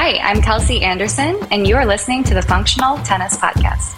Hi, I'm Kelsey Anderson, and you are listening to the Functional Tennis Podcast.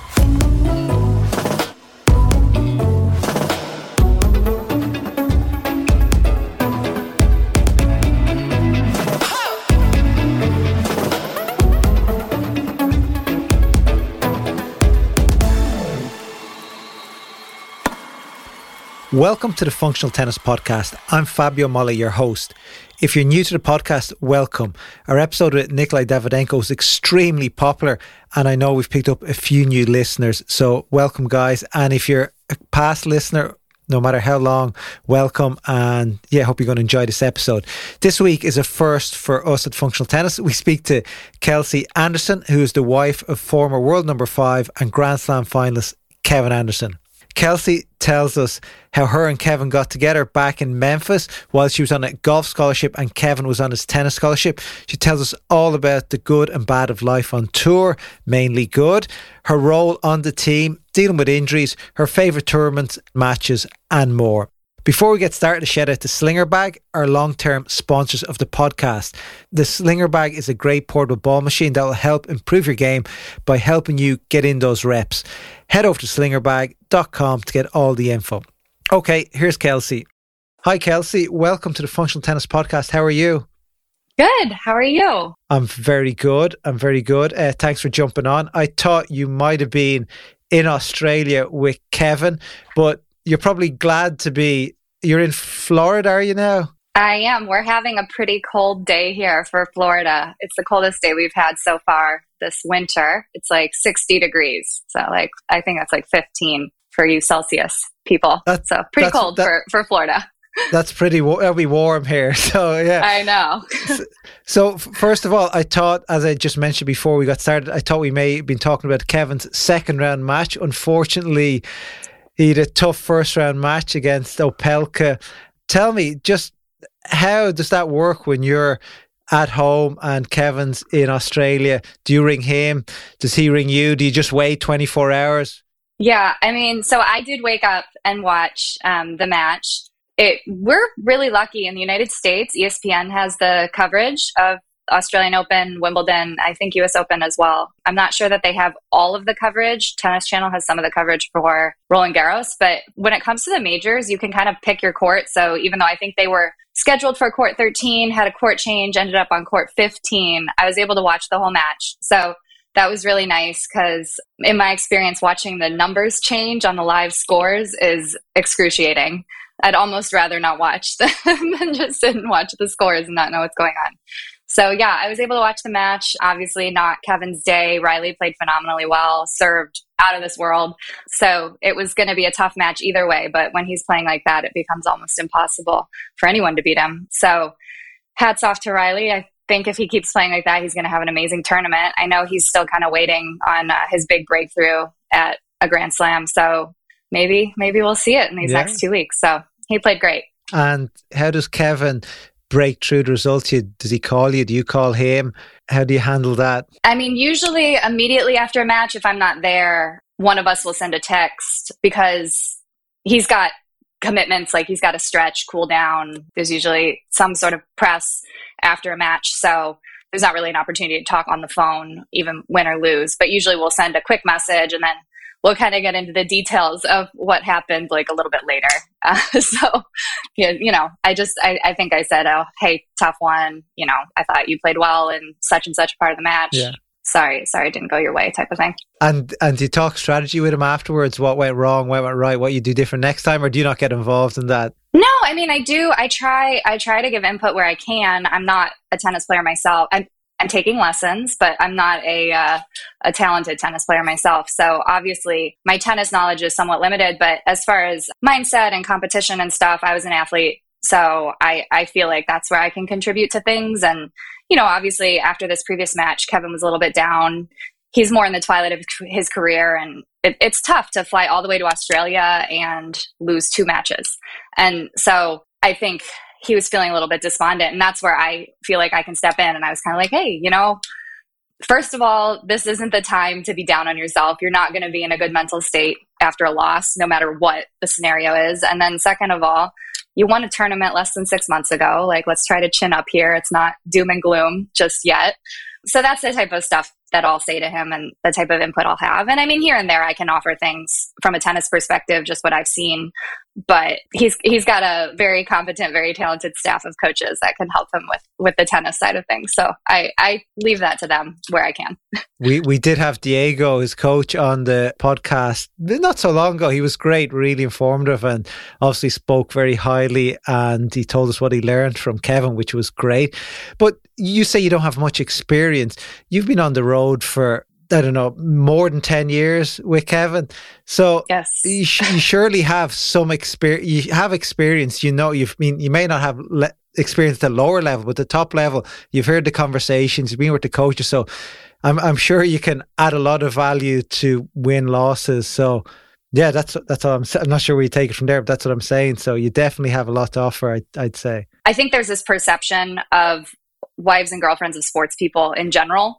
Welcome to the Functional Tennis Podcast. I'm Fabio Molla, your host. If you're new to the podcast, welcome. Our episode with Nikolai Davydenko is extremely popular, and I know we've picked up a few new listeners. So, welcome, guys. And if you're a past listener, no matter how long, welcome. And yeah, hope you're going to enjoy this episode. This week is a first for us at Functional Tennis. We speak to Kelsey Anderson, who is the wife of former world number five and Grand Slam finalist Kevin Anderson. Kelsey tells us how her and Kevin got together back in Memphis while she was on a golf scholarship and Kevin was on his tennis scholarship. She tells us all about the good and bad of life on tour, mainly good, her role on the team, dealing with injuries, her favourite tournaments, matches, and more. Before we get started, a shout out to Slinger Bag, our long term sponsors of the podcast. The Slinger Bag is a great portable ball machine that will help improve your game by helping you get in those reps. Head over to slingerbag.com to get all the info. Okay, here's Kelsey. Hi, Kelsey. Welcome to the Functional Tennis Podcast. How are you? Good. How are you? I'm very good. I'm very good. Uh, thanks for jumping on. I thought you might have been in Australia with Kevin, but you're probably glad to be. You're in Florida, are you now? I am. We're having a pretty cold day here for Florida. It's the coldest day we've had so far this winter. It's like 60 degrees. So, like, I think that's like 15 for you Celsius people. That's, so, pretty cold that, for, for Florida. That's pretty. It'll be warm here. So yeah, I know. so, so, first of all, I thought, as I just mentioned before we got started, I thought we may have been talking about Kevin's second round match. Unfortunately, he had a tough first round match against Opelka. Tell me, just how does that work when you're at home and Kevin's in Australia? Do you ring him? Does he ring you? Do you just wait 24 hours? Yeah, I mean, so I did wake up and watch um, the match. It, we're really lucky in the United States. ESPN has the coverage of Australian Open, Wimbledon, I think US Open as well. I'm not sure that they have all of the coverage. Tennis Channel has some of the coverage for Roland Garros, but when it comes to the majors, you can kind of pick your court. So even though I think they were scheduled for court 13, had a court change, ended up on court 15, I was able to watch the whole match. So that was really nice because in my experience watching the numbers change on the live scores is excruciating i'd almost rather not watch them than just sit and watch the scores and not know what's going on so yeah, I was able to watch the match. Obviously, not Kevin's day. Reilly played phenomenally well, served out of this world. So it was going to be a tough match either way. But when he's playing like that, it becomes almost impossible for anyone to beat him. So hats off to Reilly. I think if he keeps playing like that, he's going to have an amazing tournament. I know he's still kind of waiting on uh, his big breakthrough at a Grand Slam. So maybe maybe we'll see it in these yeah. next two weeks. So he played great. And how does Kevin break through the results? You, does he call you? Do you call him? How do you handle that? I mean, usually immediately after a match, if I'm not there, one of us will send a text because he's got commitments like he's got to stretch, cool down. There's usually some sort of press after a match. So there's not really an opportunity to talk on the phone, even win or lose. But usually we'll send a quick message and then we'll kind of get into the details of what happened like a little bit later. Uh, so, you know, I just, I, I, think I said, oh, hey, tough one. You know, I thought you played well in such and such part of the match. Yeah. Sorry, sorry, it didn't go your way, type of thing. And and do you talk strategy with him afterwards? What went wrong? What went right? What you do different next time, or do you not get involved in that? No, I mean I do. I try. I try to give input where I can. I'm not a tennis player myself. I'm I'm taking lessons, but I'm not a uh, a talented tennis player myself. So obviously, my tennis knowledge is somewhat limited. But as far as mindset and competition and stuff, I was an athlete, so I I feel like that's where I can contribute to things. And you know, obviously, after this previous match, Kevin was a little bit down. He's more in the twilight of his career, and it, it's tough to fly all the way to Australia and lose two matches. And so I think he was feeling a little bit despondent. And that's where I feel like I can step in. And I was kind of like, hey, you know, first of all, this isn't the time to be down on yourself. You're not going to be in a good mental state after a loss, no matter what the scenario is. And then, second of all, you won a tournament less than six months ago. Like, let's try to chin up here. It's not doom and gloom just yet. So that's the type of stuff that I'll say to him and the type of input I'll have. And I mean, here and there, I can offer things from a tennis perspective, just what I've seen. But he's he's got a very competent, very talented staff of coaches that can help him with with the tennis side of things. So I I leave that to them where I can. we we did have Diego, his coach, on the podcast not so long ago. He was great, really informative, and obviously spoke very highly. And he told us what he learned from Kevin, which was great. But you say you don't have much experience. You've been on the road for I don't know more than ten years with Kevin. So yes, you, sh- you surely have some experience. You have experience. You know, you've mean you may not have le- experience at the lower level, but the top level, you've heard the conversations. You've been with the coaches, so I'm I'm sure you can add a lot of value to win losses. So. Yeah, that's that's all I'm. I'm not sure where you take it from there, but that's what I'm saying. So you definitely have a lot to offer. I'd, I'd say. I think there's this perception of wives and girlfriends of sports people in general.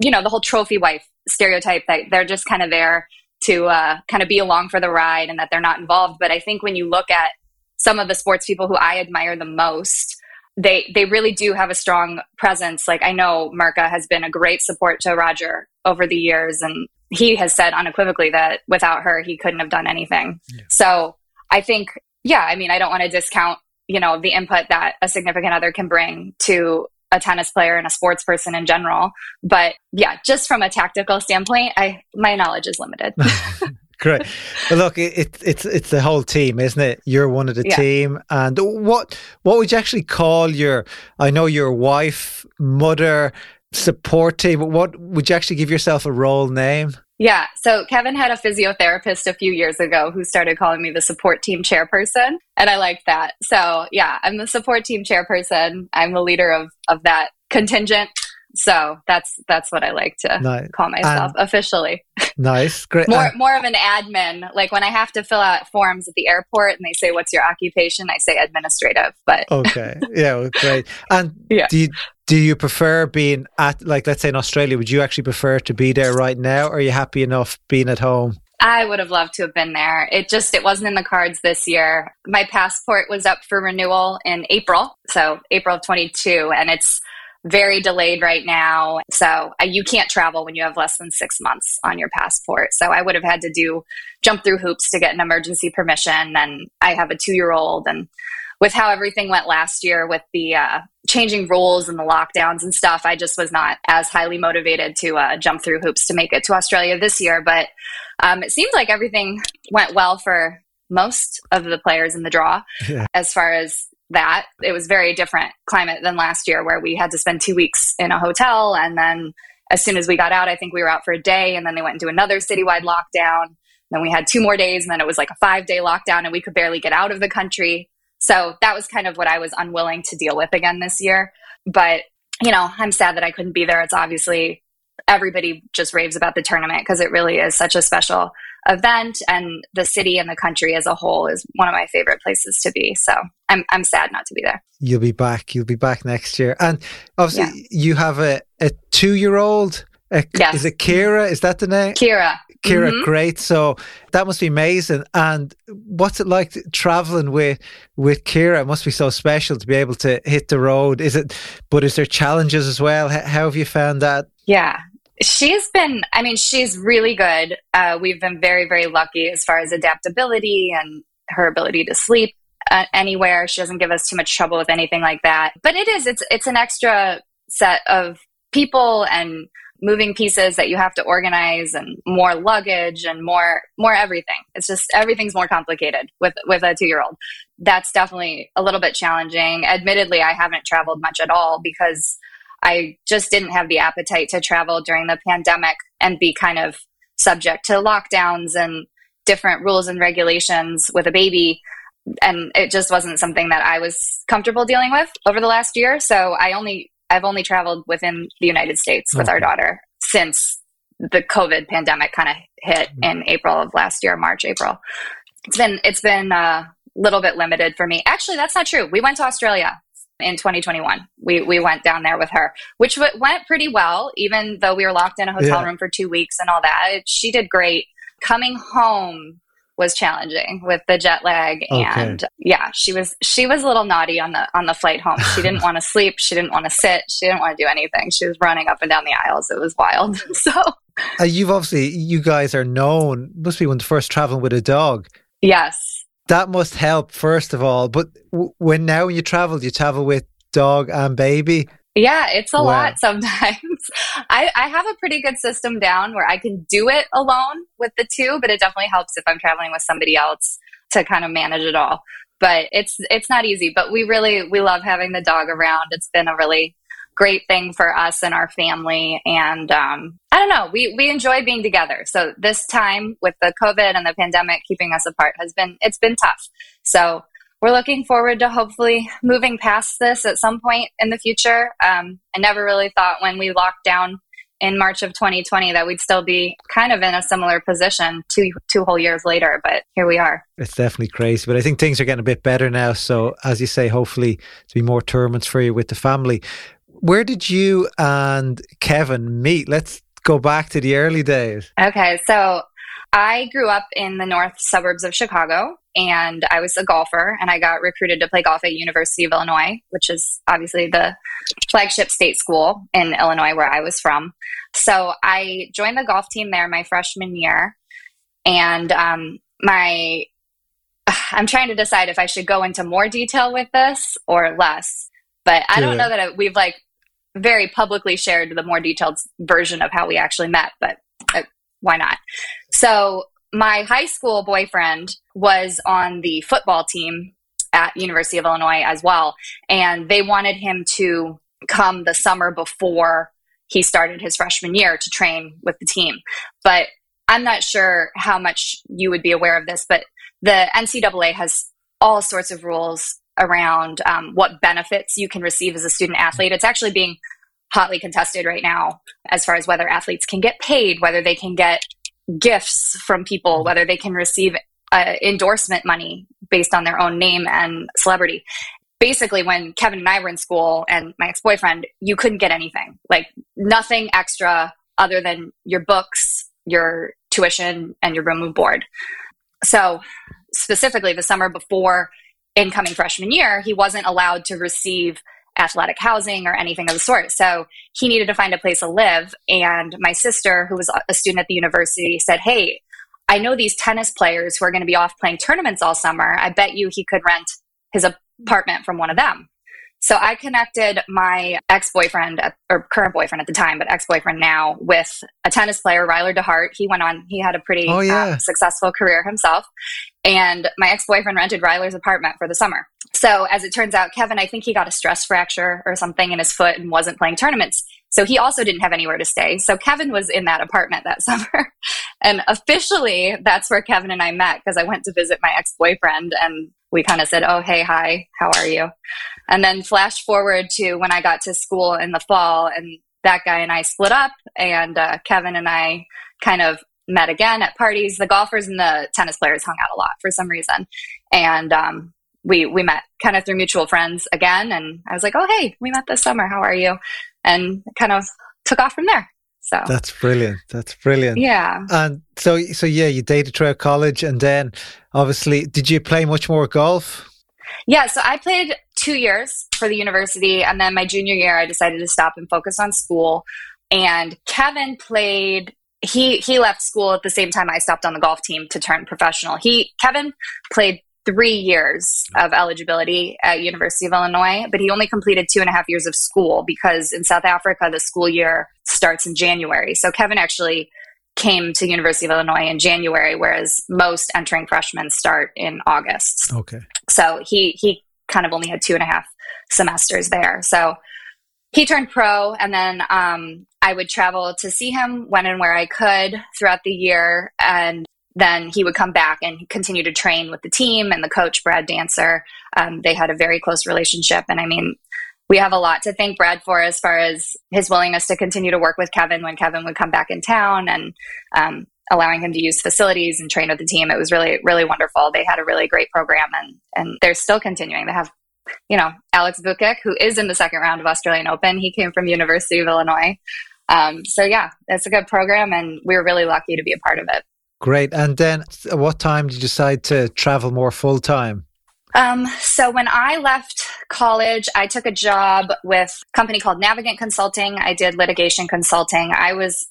You know, the whole trophy wife stereotype that they're just kind of there to uh, kind of be along for the ride and that they're not involved. But I think when you look at some of the sports people who I admire the most, they they really do have a strong presence. Like I know Mirka has been a great support to Roger over the years, and he has said unequivocally that without her, he couldn't have done anything. Yeah. So I think, yeah, I mean, I don't want to discount you know the input that a significant other can bring to a tennis player and a sports person in general. But yeah, just from a tactical standpoint, I my knowledge is limited. Great. Well, look, it, it's it's the whole team, isn't it? You're one of the yeah. team, and what what would you actually call your? I know your wife, mother, support team. What would you actually give yourself a role name? Yeah. So Kevin had a physiotherapist a few years ago who started calling me the support team chairperson. And I liked that. So yeah, I'm the support team chairperson. I'm the leader of, of that contingent. So that's that's what I like to nice. call myself and officially. Nice, great. more and more of an admin. Like when I have to fill out forms at the airport and they say, "What's your occupation?" I say administrative. But okay, yeah, well, great. And yeah. do you do you prefer being at like let's say in Australia? Would you actually prefer to be there right now, or are you happy enough being at home? I would have loved to have been there. It just it wasn't in the cards this year. My passport was up for renewal in April, so April of 22, and it's very delayed right now. So uh, you can't travel when you have less than six months on your passport. So I would have had to do jump through hoops to get an emergency permission. And I have a two year old, and with how everything went last year with the uh, changing rules and the lockdowns and stuff, I just was not as highly motivated to uh, jump through hoops to make it to Australia this year. But um, it seems like everything went well for most of the players in the draw yeah. as far as that. It was very different climate than last year where we had to spend two weeks in a hotel and then as soon as we got out, I think we were out for a day and then they went into another citywide lockdown. Then we had two more days and then it was like a five day lockdown and we could barely get out of the country. So that was kind of what I was unwilling to deal with again this year. But, you know, I'm sad that I couldn't be there. It's obviously everybody just raves about the tournament because it really is such a special event and the city and the country as a whole is one of my favorite places to be. So I'm I'm sad not to be there. You'll be back. You'll be back next year. And obviously yeah. you have a, a two year old. Yes. Is it Keira? Is that the name? Keira. Keira, mm-hmm. great. So that must be amazing. And what's it like traveling with with Keira? It must be so special to be able to hit the road. Is it? But is there challenges as well? How, how have you found that? Yeah, she's been. I mean, she's really good. Uh, we've been very, very lucky as far as adaptability and her ability to sleep uh, anywhere. She doesn't give us too much trouble with anything like that. But it is. It's it's an extra set of people and moving pieces that you have to organize and more luggage and more more everything. It's just everything's more complicated with with a 2 year old that's definitely a little bit challenging. Admittedly i haven't traveled much at all because i just didn't have the appetite to travel during the pandemic and be kind of subject to lockdowns and different rules and regulations with a baby. And it just wasn't something that I was comfortable dealing with over the last year. So I only I've only traveled within the United States with okay. our daughter since the COVID pandemic kind of hit mm-hmm. in April of last year, March, April. It's been it's been a little bit limited for me. Actually, that's not true. We went to Australia in 2021. We we went down there with her, which w- went pretty well, even though we were locked in a hotel yeah. room for two weeks and all that. She did great. Coming home was challenging with the jet lag okay. and yeah she was she was a little naughty on the on the flight home. She didn't want to sleep. She didn't want to sit. She didn't want to do anything. She was running up and down the aisles. It was wild. So uh, you've obviously you guys are known must be when the first traveling with a dog. Yes. That must help first of all. But w- when now when you travel you travel with dog and baby yeah, it's a wow. lot sometimes. I, I have a pretty good system down where I can do it alone with the two, but it definitely helps if I'm traveling with somebody else to kind of manage it all. But it's it's not easy. But we really we love having the dog around. It's been a really great thing for us and our family. And um, I don't know, we we enjoy being together. So this time with the COVID and the pandemic keeping us apart has been it's been tough. So we're looking forward to hopefully moving past this at some point in the future. Um, I never really thought when we locked down in March of 2020 that we'd still be kind of in a similar position two two whole years later, but here we are. It's definitely crazy, but I think things are getting a bit better now. So as you say, hopefully to be more tournaments for you with the family. Where did you and Kevin meet? Let's go back to the early days. Okay, so I grew up in the north suburbs of Chicago and I was a golfer and I got recruited to play golf at University of Illinois, which is obviously the flagship state school in Illinois where I was from. So I joined the golf team there my freshman year and um, my I'm trying to decide if I should go into more detail with this or less, but I don't know that we've like very publicly shared the more detailed version of how we actually met, but why not? So my high school boyfriend was on the football team at University of Illinois as well, and they wanted him to come the summer before he started his freshman year to train with the team. But I'm not sure how much you would be aware of this, but the NCAA has all sorts of rules around um, what benefits you can receive as a student athlete. It's actually being hotly contested right now as far as whether athletes can get paid, whether they can get gifts from people, mm-hmm. whether they can receive uh, endorsement money based on their own name and celebrity. Basically, when Kevin and I were in school and my ex boyfriend, you couldn't get anything like nothing extra other than your books, your tuition, and your room and board. So, specifically, the summer before incoming freshman year, he wasn't allowed to receive athletic housing or anything of the sort. So he needed to find a place to live. And my sister, who was a student at the university, said, Hey, I know these tennis players who are going to be off playing tournaments all summer. I bet you he could rent his apartment from one of them. So I connected my ex boyfriend, or current boyfriend at the time, but ex boyfriend now, with a tennis player, Ryler DeHeart. He went on, he had a pretty oh, yeah. um, successful career himself. And my ex boyfriend rented Ryler's apartment for the summer. So as it turns out, Kevin, I think he got a stress fracture or something in his foot and wasn't playing tournaments. So he also didn't have anywhere to stay. So Kevin was in that apartment that summer. and officially, that's where Kevin and I met because I went to visit my ex boyfriend and we kind of said, Oh, hey, hi, how are you? And then flash forward to when I got to school in the fall and that guy and I split up and uh, Kevin and I kind of met again at parties. The golfers and the tennis players hung out a lot for some reason. And um, we we met kind of through mutual friends again and I was like, "Oh, hey, we met this summer. How are you?" And kind of took off from there. So That's brilliant. That's brilliant. Yeah. And so so yeah, you dated throughout college and then obviously did you play much more golf? Yeah, so I played 2 years for the university and then my junior year I decided to stop and focus on school and Kevin played he he left school at the same time I stopped on the golf team to turn professional. He Kevin played three years of eligibility at University of Illinois, but he only completed two and a half years of school because in South Africa the school year starts in January. So Kevin actually came to University of Illinois in January, whereas most entering freshmen start in August. Okay. So he he kind of only had two and a half semesters there. So he turned pro, and then um, I would travel to see him when and where I could throughout the year, and then he would come back and continue to train with the team and the coach, Brad Dancer. Um, they had a very close relationship. And I mean, we have a lot to thank Brad for as far as his willingness to continue to work with Kevin when Kevin would come back in town and um, allowing him to use facilities and train with the team. It was really, really wonderful. They had a really great program and, and they're still continuing. They have, you know, Alex Vukic, who is in the second round of Australian Open. He came from University of Illinois. Um, so yeah, it's a good program and we we're really lucky to be a part of it. Great. And then at what time did you decide to travel more full time? Um, so when I left college, I took a job with a company called Navigant Consulting. I did litigation consulting. I was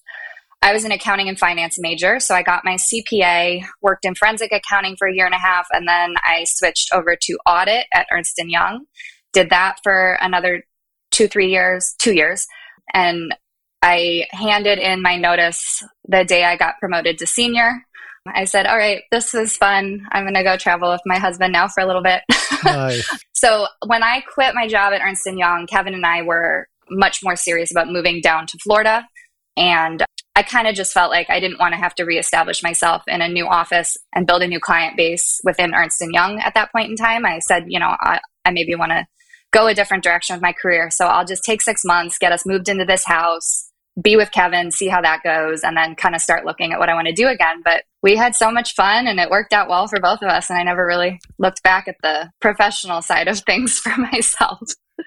I was an accounting and finance major, so I got my CPA, worked in forensic accounting for a year and a half, and then I switched over to audit at Ernst and Young. Did that for another two, three years, two years, and I handed in my notice the day I got promoted to senior. I said, All right, this is fun. I'm going to go travel with my husband now for a little bit. Nice. so when I quit my job at Ernst & Young, Kevin and I were much more serious about moving down to Florida. And I kind of just felt like I didn't want to have to reestablish myself in a new office and build a new client base within Ernst & Young at that point in time. I said, you know, I, I maybe want to go a different direction with my career. So I'll just take six months, get us moved into this house, be with Kevin, see how that goes, and then kind of start looking at what I want to do again. But we had so much fun and it worked out well for both of us. And I never really looked back at the professional side of things for myself.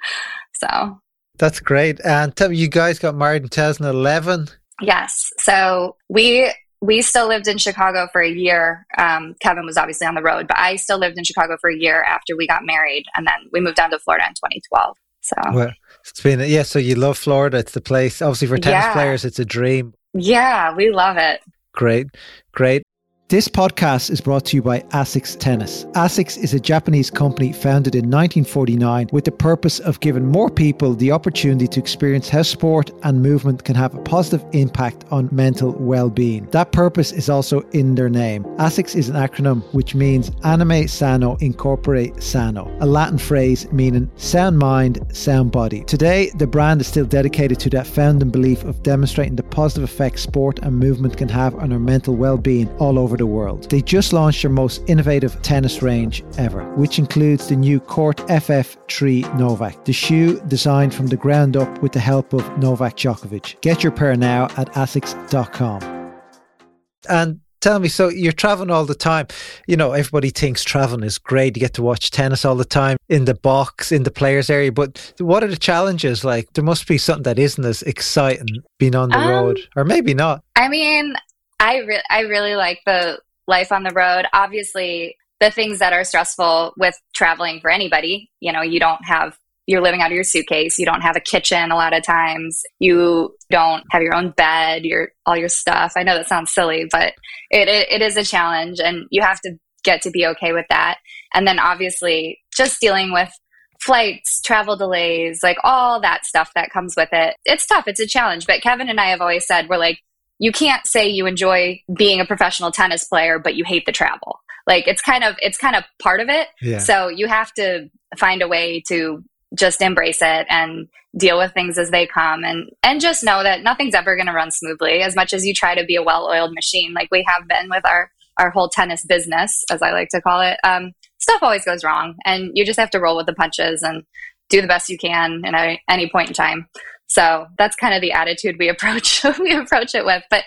so that's great. And tell me, you guys got married in 2011. Yes. So we we still lived in Chicago for a year. Um, Kevin was obviously on the road, but I still lived in Chicago for a year after we got married, and then we moved down to Florida in 2012. So well, it's been yeah. So you love Florida. It's the place. Obviously, for tennis yeah. players, it's a dream. Yeah, we love it. Great, great. This podcast is brought to you by ASICS Tennis. ASICS is a Japanese company founded in 1949 with the purpose of giving more people the opportunity to experience how sport and movement can have a positive impact on mental well-being. That purpose is also in their name. ASICS is an acronym which means Anima Sana In Corpore Sano, a Latin phrase meaning sound mind, sound body. Today, the brand is still dedicated to that founding belief of demonstrating the positive effects sport and movement can have on our mental well-being all over the the world. They just launched their most innovative tennis range ever, which includes the new Court FF3 Novak, the shoe designed from the ground up with the help of Novak Djokovic. Get your pair now at asics.com. And tell me, so you're traveling all the time. You know, everybody thinks traveling is great. You get to watch tennis all the time in the box, in the players area. But what are the challenges? Like, there must be something that isn't as exciting being on the um, road, or maybe not. I mean, I re- I really like the life on the road. Obviously, the things that are stressful with traveling for anybody, you know, you don't have you're living out of your suitcase. You don't have a kitchen a lot of times. You don't have your own bed, your all your stuff. I know that sounds silly, but it, it, it is a challenge and you have to get to be okay with that. And then obviously just dealing with flights, travel delays, like all that stuff that comes with it. It's tough. It's a challenge. But Kevin and I have always said we're like, you can't say you enjoy being a professional tennis player but you hate the travel. Like it's kind of it's kind of part of it. Yeah. so you have to find a way to just embrace it and deal with things as they come and and just know that nothing's ever going to run smoothly. As much as you try to be a well-oiled machine like we have been with our our whole tennis business as i like to call it um, stuff always goes wrong and you just have to roll with the punches and do the best you can at any point in time so that's kind of the attitude we approach we approach it with. But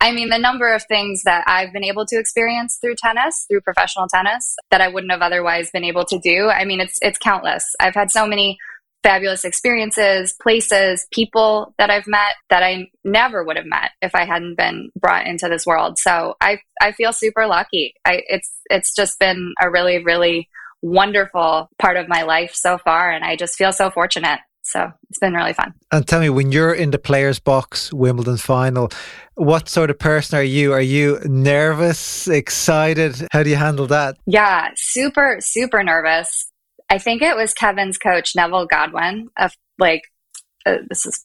I mean, the number of things that I've been able to experience through tennis, through professional tennis, that I wouldn't have otherwise been able to do. I mean, it's it's countless. I've had so many fabulous experiences, places, people that I've met that I never would have met if I hadn't been brought into this world. So I I feel super lucky. I it's it's just been a really really wonderful part of my life so far and I just feel so fortunate. So it's been really fun. And tell me, when you're in the players' box, Wimbledon final, what sort of person are you? Are you nervous, excited? How do you handle that? Yeah, super, super nervous. I think it was Kevin's coach, Neville Godwin, of like, uh, this is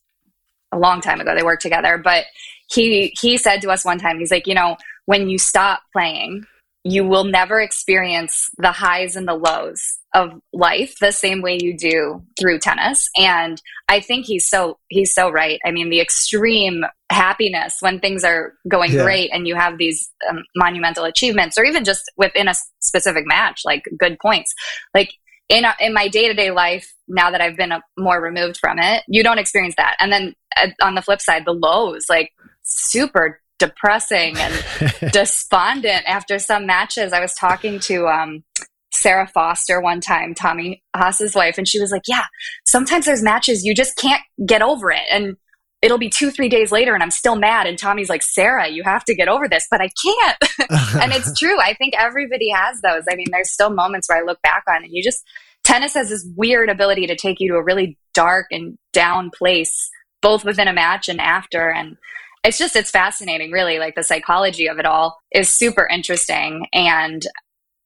a long time ago. They worked together, but he he said to us one time, he's like, you know, when you stop playing, you will never experience the highs and the lows of life the same way you do through tennis. And i think he's so he's so right. I mean the extreme happiness when things are going yeah. great and you have these um, monumental achievements or even just within a specific match like good points. Like in, a, in my day-to-day life now that i've been a, more removed from it you don't experience that. And then uh, on the flip side the lows like super depressing and despondent after some matches. I was talking to um, Sara Foster one time, Tommy Haas's wife, and she was like, "Yeah, sometimes there's matches you just can't get over it, and it'll be two, three days later and I'm still mad. And Tommy's like, Sara, you have to get over this, but I can't. and it's true. I think everybody has those. I mean, there's still moments where I look back on and you just, tennis has this weird ability to take you to a really dark and down place, both within a match and after. And it's just, it's fascinating, really. Like the psychology of it all is super interesting. And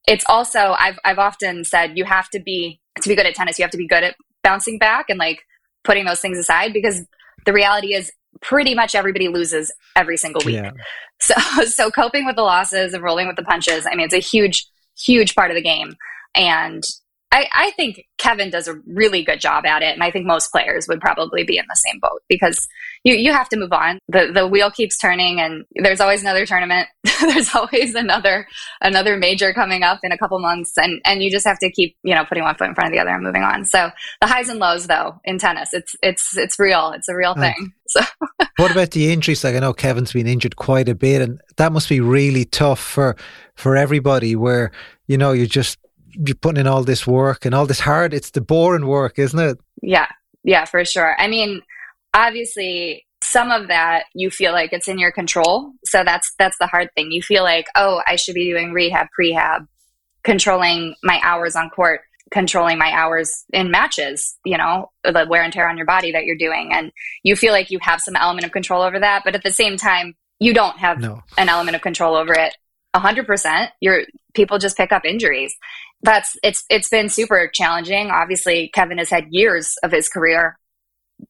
it's also, I've, I've often said you have to be, to be good at tennis, you have to be good at bouncing back and like putting those things aside because the reality is pretty much everybody loses every single week. Yeah. So so coping with the losses and rolling with the punches, I mean it's a huge huge part of the game. And I, I think Kevin does a really good job at it, and I think most players would probably be in the same boat because you you have to move on. the The wheel keeps turning, and there's always another tournament. there's always another another major coming up in a couple months, and and you just have to keep you know putting one foot in front of the other and moving on. So the highs and lows, though, in tennis, it's it's it's real. It's a real mm. thing. So what about the injuries? Like I know Kevin's been injured quite a bit, and that must be really tough for for everybody. Where you know you just you're putting in all this work and all this hard. It's the boring work, isn't it? Yeah, yeah, for sure. I mean, obviously, some of that you feel like it's in your control. So that's that's the hard thing. You feel like, oh, I should be doing rehab, prehab, controlling my hours on court, controlling my hours in matches. You know, the wear and tear on your body that you're doing, and you feel like you have some element of control over that. But at the same time, you don't have no. an element of control over it 100% your people just pick up injuries that's it's it's been super challenging. Obviously, Kevin has had years of his career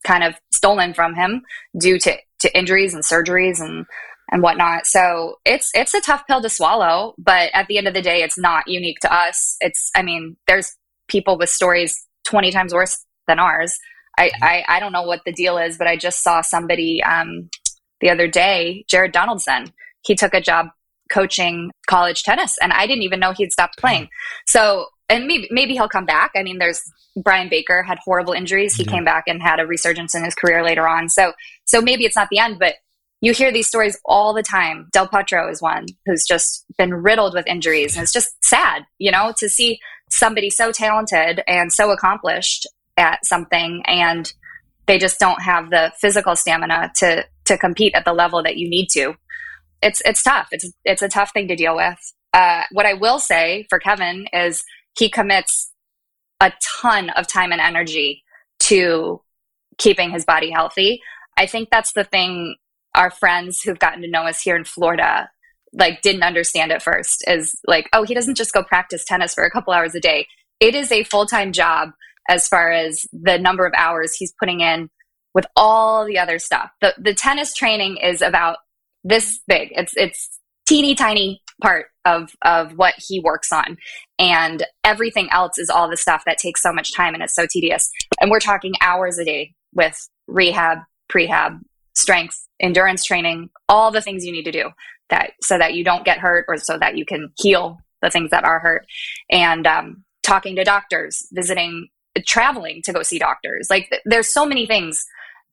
kind of stolen from him due to to injuries and surgeries and and whatnot. So it's it's a tough pill to swallow, but at the end of the day, it's not unique to us. It's I mean, there's people with stories twenty times worse than ours. I mm-hmm. I, I don't know what the deal is, but I just saw somebody um, the other day, Jared Donaldson. He took a job coaching college tennis and I didn't even know he'd stopped playing. So, and maybe, maybe he'll come back. I mean, there's Brian Baker had horrible injuries. He yeah. came back and had a resurgence in his career later on. So, so maybe it's not the end, but you hear these stories all the time. Del Potro is one who's just been riddled with injuries. And it's just sad, you know, to see somebody so talented and so accomplished at something and they just don't have the physical stamina to to compete at the level that you need to it's it's tough. It's it's a tough thing to deal with. Uh, what I will say for Kevin is he commits a ton of time and energy to keeping his body healthy. I think that's the thing our friends who've gotten to know us here in Florida like didn't understand at first is like, oh, he doesn't just go practice tennis for a couple hours a day. It is a full-time job as far as the number of hours he's putting in with all the other stuff. The the tennis training is about this big. It's it's teeny tiny part of of what he works on. And everything else is all the stuff that takes so much time and it's so tedious. And we're talking hours a day with rehab prehab strength endurance training all the things you need to do that so that you don't get hurt or so that you can heal the things that are hurt. And um, talking to doctors visiting traveling to go see doctors. Like th- there's so many things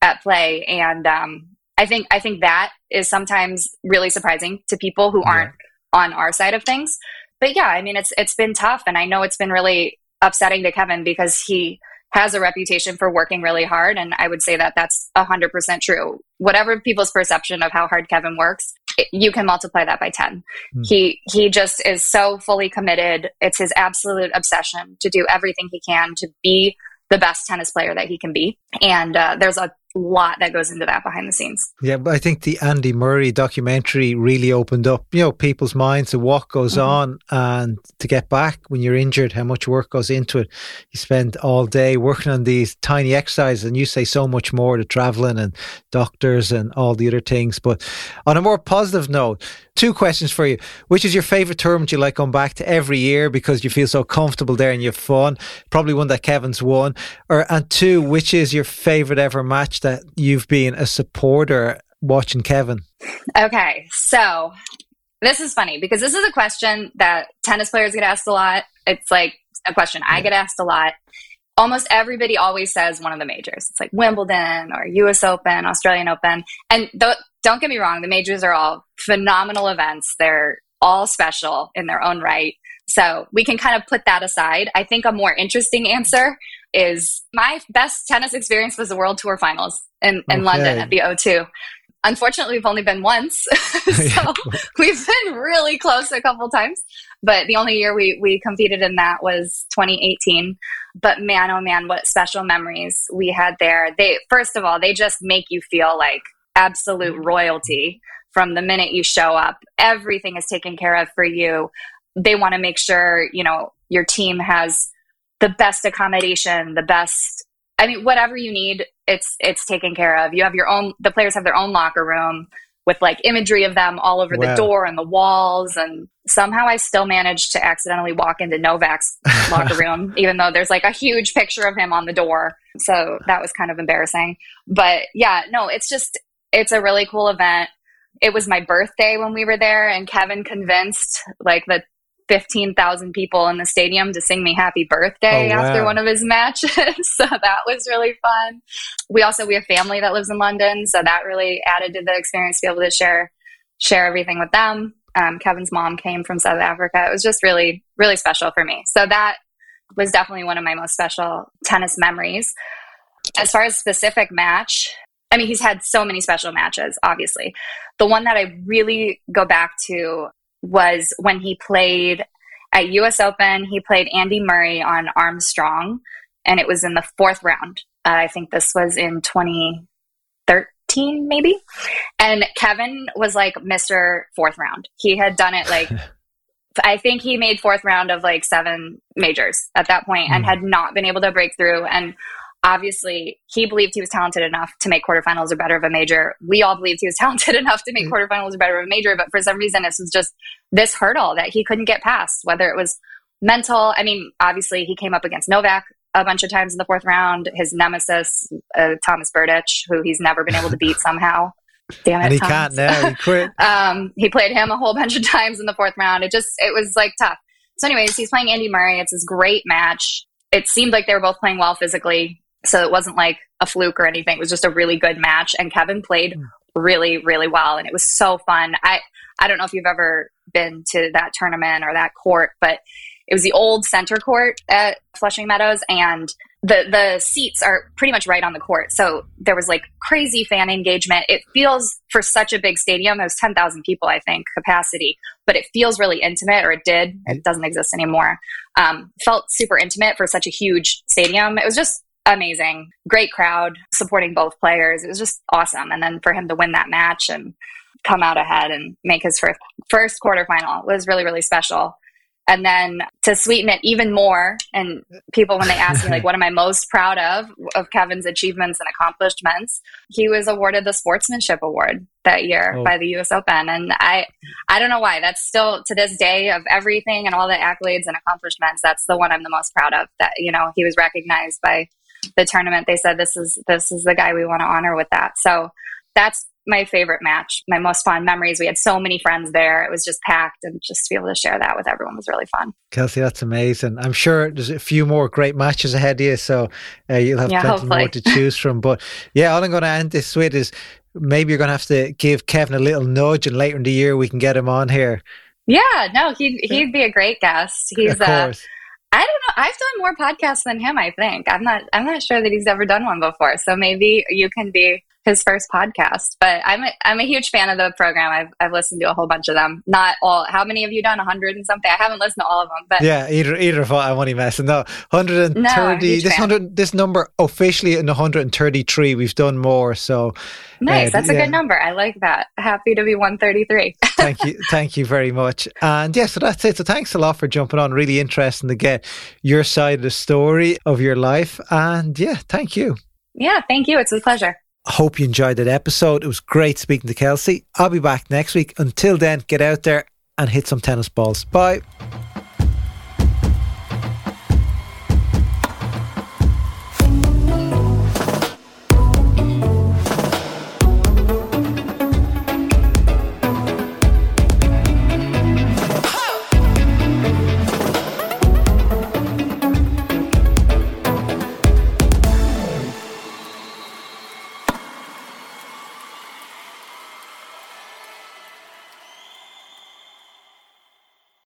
at play. And um, I think I think that is sometimes really surprising to people who aren't yeah. on our side of things. But yeah, I mean it's it's been tough and I know it's been really upsetting to Kevin because he has a reputation for working really hard and I would say that that's 100% true. Whatever people's perception of how hard Kevin works, it, you can multiply that by 10. Mm. He he just is so fully committed. It's his absolute obsession to do everything he can to be the best tennis player that he can be. And uh, there's a lot that goes into that behind the scenes. Yeah, but I think the Andy Murray documentary really opened up, you know, people's minds to what goes mm-hmm. on and to get back when you're injured, how much work goes into it. You spend all day working on these tiny exercises and you say so much more to traveling and doctors and all the other things. But on a more positive note, two questions for you. Which is your favorite tournament you like going back to every year because you feel so comfortable there and you have fun? Probably one that Kevin's won. Or and two, which is your favorite ever match that you've been a supporter watching Kevin? Okay, so this is funny because this is a question that tennis players get asked a lot. It's like a question I get asked a lot. Almost everybody always says one of the majors. It's like Wimbledon or US Open, Australian Open. And th- don't get me wrong, the majors are all phenomenal events. They're all special in their own right. So we can kind of put that aside. I think a more interesting answer is my best tennis experience was the World Tour Finals in, in okay. London at the O2. Unfortunately, we've only been once, so we've been really close a couple times. But the only year we we competed in that was 2018. But man, oh man, what special memories we had there. They first of all, they just make you feel like absolute mm-hmm. royalty from the minute you show up. Everything is taken care of for you. They want to make sure, you know, your team has the best accommodation, the best I mean, whatever you need, it's it's taken care of. You have your own the players have their own locker room with like imagery of them all over wow. the door and the walls and somehow I still managed to accidentally walk into Novak's locker room even though there's like a huge picture of him on the door. So that was kind of embarrassing. But yeah, no, it's just it's a really cool event. It was my birthday when we were there and Kevin convinced like the 15,000 people in the stadium to sing me happy birthday oh, wow. after one of his matches. so that was really fun. We also, we have family that lives in London. So that really added to the experience to be able to share, share everything with them. Um, Kevin's mom came from South Africa. It was just really, really special for me. So that was definitely one of my most special tennis memories. As far as specific match, I mean, he's had so many special matches, obviously. The one that I really go back to was when he played at US Open. He played Andy Murray on Armstrong, and it was in the fourth round. Uh, I think this was in 2013, maybe. And Kevin was like Mr. Fourth Round. He had done it like, I think he made fourth round of like seven majors at that point and hmm. had not been able to break through. And obviously he believed he was talented enough to make quarterfinals or better of a major. We all believed he was talented enough to make mm. quarterfinals or better of a major, but for some reason this was just this hurdle that he couldn't get past, whether it was mental. I mean, obviously he came up against Novak a bunch of times in the fourth round, his nemesis, uh, Thomas Berdych, who he's never been able to beat somehow. Damn it. And he Thomas. can't now. He quit. um, he played him a whole bunch of times in the fourth round. It just, it was like tough. So anyways, he's playing Andy Murray. It's this great match. It seemed like they were both playing well physically. So it wasn't like a fluke or anything. It was just a really good match. And Kevin played hmm. really, really well. And it was so fun. I, I don't know if you've ever been to that tournament or that court, but it was the old center court at Flushing Meadows. And the, the seats are pretty much right on the court. So there was like crazy fan engagement. It feels for such a big stadium, was 10,000 people, I think, capacity, but it feels really intimate, or it did. It doesn't exist anymore. Um, felt super intimate for such a huge stadium. It was just amazing. Great crowd supporting both players. It was just awesome. And then for him to win that match and come out ahead and make his first first quarterfinal was really really special. And then to sweeten it even more, and people when they ask me like, "What am I most proud of of Kevin's achievements and accomplishments?" He was awarded the Sportsmanship Award that year oh. by the U.S. Open, and I, I don't know why. That's still to this day of everything and all the accolades and accomplishments. That's the one I'm the most proud of. That you know he was recognized by the tournament, they said this is this is the guy we want to honor with that. So that's my favorite match, my most fond memories. We had so many friends there. It was just packed, and just to be able to share that with everyone was really fun. Kelsey, that's amazing. I'm sure there's a few more great matches ahead of you, so uh, you'll have yeah, plenty hopefully. more to choose from. But yeah, all I'm going to end this with is maybe you're going to have to give Kevin a little nudge, and later in the year we can get him on here. Yeah, no, he'd he'd be a great guest. He's uh, I don't know. I've done more podcasts than him. I think I'm not. I'm not sure that he's ever done one before. So maybe you can be his first podcast. But I'm a, I'm a huge fan of the program. I've, I've listened to a whole bunch of them. Not all. How many have you done? hundred and something. I haven't listened to all of them. But yeah, either either of I'm only messing. No, hundred and thirty. No, this hundred. This number officially in 133. We've done more. So nice. Uh, That's a good number. I like that. Happy to be 133. thank you. Thank you very much. And yeah, so that's it. So thanks a lot for jumping on. Really interesting to get your side of the story of your life. And yeah, thank you. Yeah, thank you. It's a pleasure. Hope you enjoyed that episode. It was great speaking to Kelsey. I'll be back next week. Until then, get out there and hit some tennis balls. Bye.